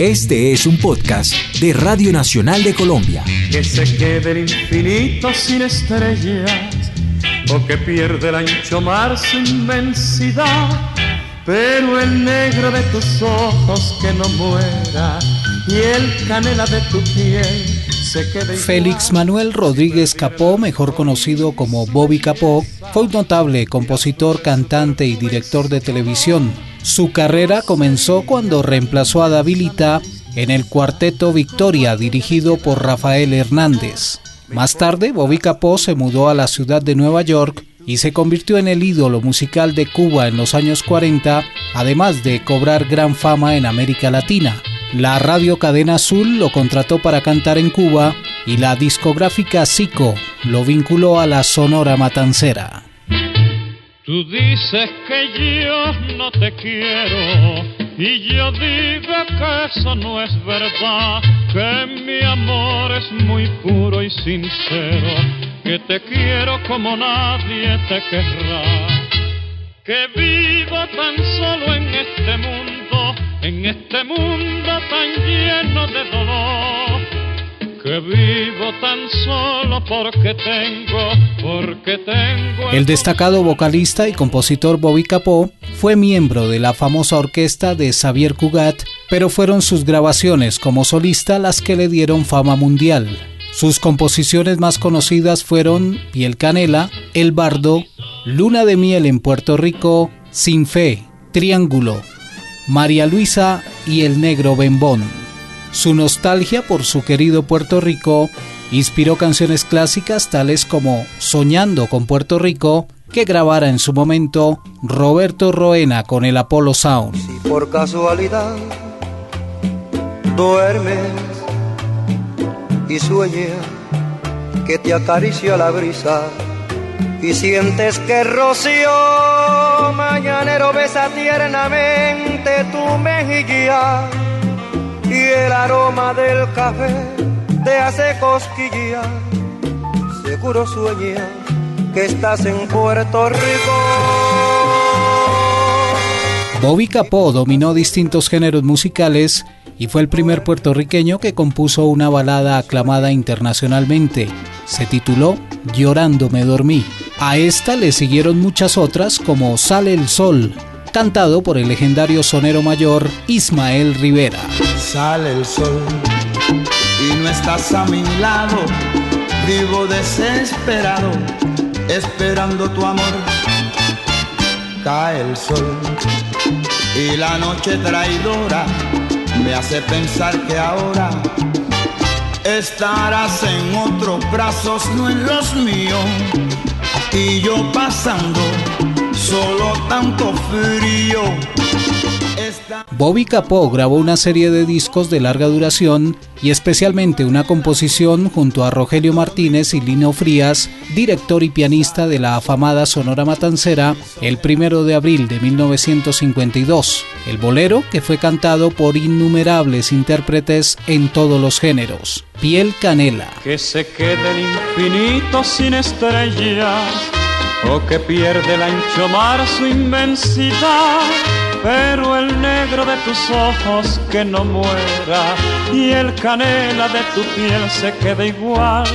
Este es un podcast de Radio Nacional de Colombia. Que se quede el infinito sin estrellas o que pierde el ancho mar su inmensidad. Pero el negro de tus ojos que no muera y el canela de tu piel Félix Manuel Rodríguez Capó, mejor conocido como Bobby Capó, fue un notable compositor, cantante y director de televisión. Su carrera comenzó cuando reemplazó a Davilita en el cuarteto Victoria dirigido por Rafael Hernández. Más tarde, Bobby Capó se mudó a la ciudad de Nueva York y se convirtió en el ídolo musical de Cuba en los años 40, además de cobrar gran fama en América Latina. La radio Cadena Azul lo contrató para cantar en Cuba y la discográfica Zico lo vinculó a la Sonora Matancera. Tú dices que yo no te quiero y yo digo que eso no es verdad, que mi amor es muy puro y sincero, que te quiero como nadie te querrá, que vivo tan solo en este mundo en este mundo tan lleno de dolor El destacado vocalista y compositor Bobby Capó fue miembro de la famosa orquesta de Xavier Cugat, pero fueron sus grabaciones como solista las que le dieron fama mundial. Sus composiciones más conocidas fueron Piel Canela, El Bardo, Luna de Miel en Puerto Rico, Sin Fe, Triángulo, María Luisa y el negro Bembón. Su nostalgia por su querido Puerto Rico inspiró canciones clásicas tales como Soñando con Puerto Rico, que grabara en su momento Roberto Roena con el Apollo Sound. Si por casualidad duermes y sueñas que te acaricia la brisa y sientes que rocío mañanero besa tiernamente tu mejilla y el aroma del café te hace cosquilla. Seguro sueña que estás en Puerto Rico. Bobby Capó dominó distintos géneros musicales y fue el primer puertorriqueño que compuso una balada aclamada internacionalmente. Se tituló Llorando me dormí. A esta le siguieron muchas otras como Sale el Sol, cantado por el legendario sonero mayor Ismael Rivera. Sale el sol y no estás a mi lado, vivo desesperado, esperando tu amor. Cae el sol y la noche traidora me hace pensar que ahora estarás en otros brazos, no en los míos y yo pasando solo tanto frío. Bobby Capó grabó una serie de discos de larga duración y especialmente una composición junto a Rogelio Martínez y Lino Frías, director y pianista de la afamada Sonora Matancera, el primero de abril de 1952. El bolero que fue cantado por innumerables intérpretes en todos los géneros. Piel Canela. Que se sin estrellas o que pierde el ancho mar su inmensidad pero el negro de tus ojos que no muera y el canela de tu piel se quede igual.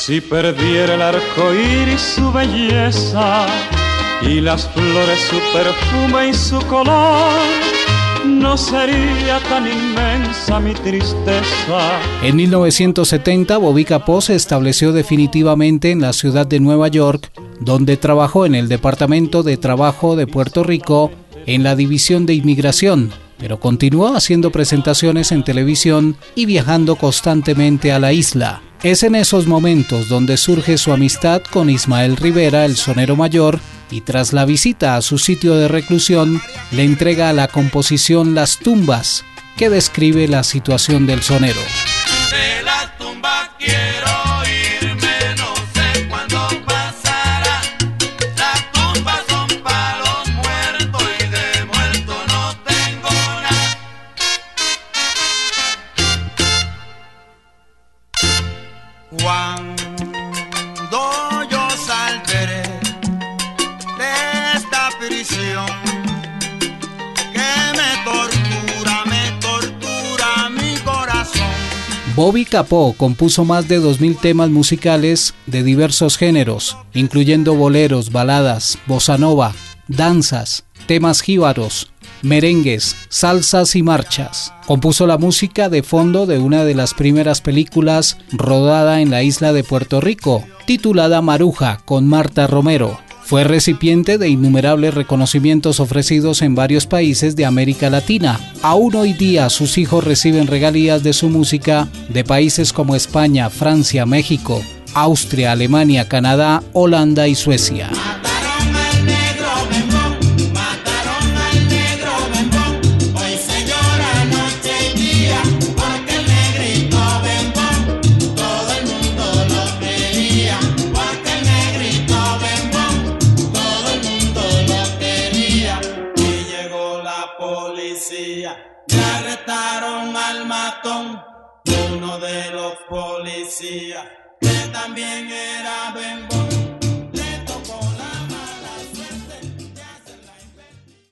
Si perdiera el arco iris su belleza y las flores su perfume y su color, no sería tan inmensa mi tristeza. En 1970, Bobby Capó se estableció definitivamente en la ciudad de Nueva York, donde trabajó en el Departamento de Trabajo de Puerto Rico en la división de inmigración, pero continuó haciendo presentaciones en televisión y viajando constantemente a la isla. Es en esos momentos donde surge su amistad con Ismael Rivera, el sonero mayor, y tras la visita a su sitio de reclusión, le entrega la composición Las tumbas, que describe la situación del sonero. Tortura, me tortura. Bobby Capó compuso más de 2.000 temas musicales de diversos géneros, incluyendo boleros, baladas, bossa nova, danzas, temas jíbaros, merengues, salsas y marchas. Compuso la música de fondo de una de las primeras películas rodada en la isla de Puerto Rico, titulada Maruja, con Marta Romero. Fue recipiente de innumerables reconocimientos ofrecidos en varios países de América Latina. Aún hoy día sus hijos reciben regalías de su música de países como España, Francia, México, Austria, Alemania, Canadá, Holanda y Suecia. Uno de los policías, que también era bembón.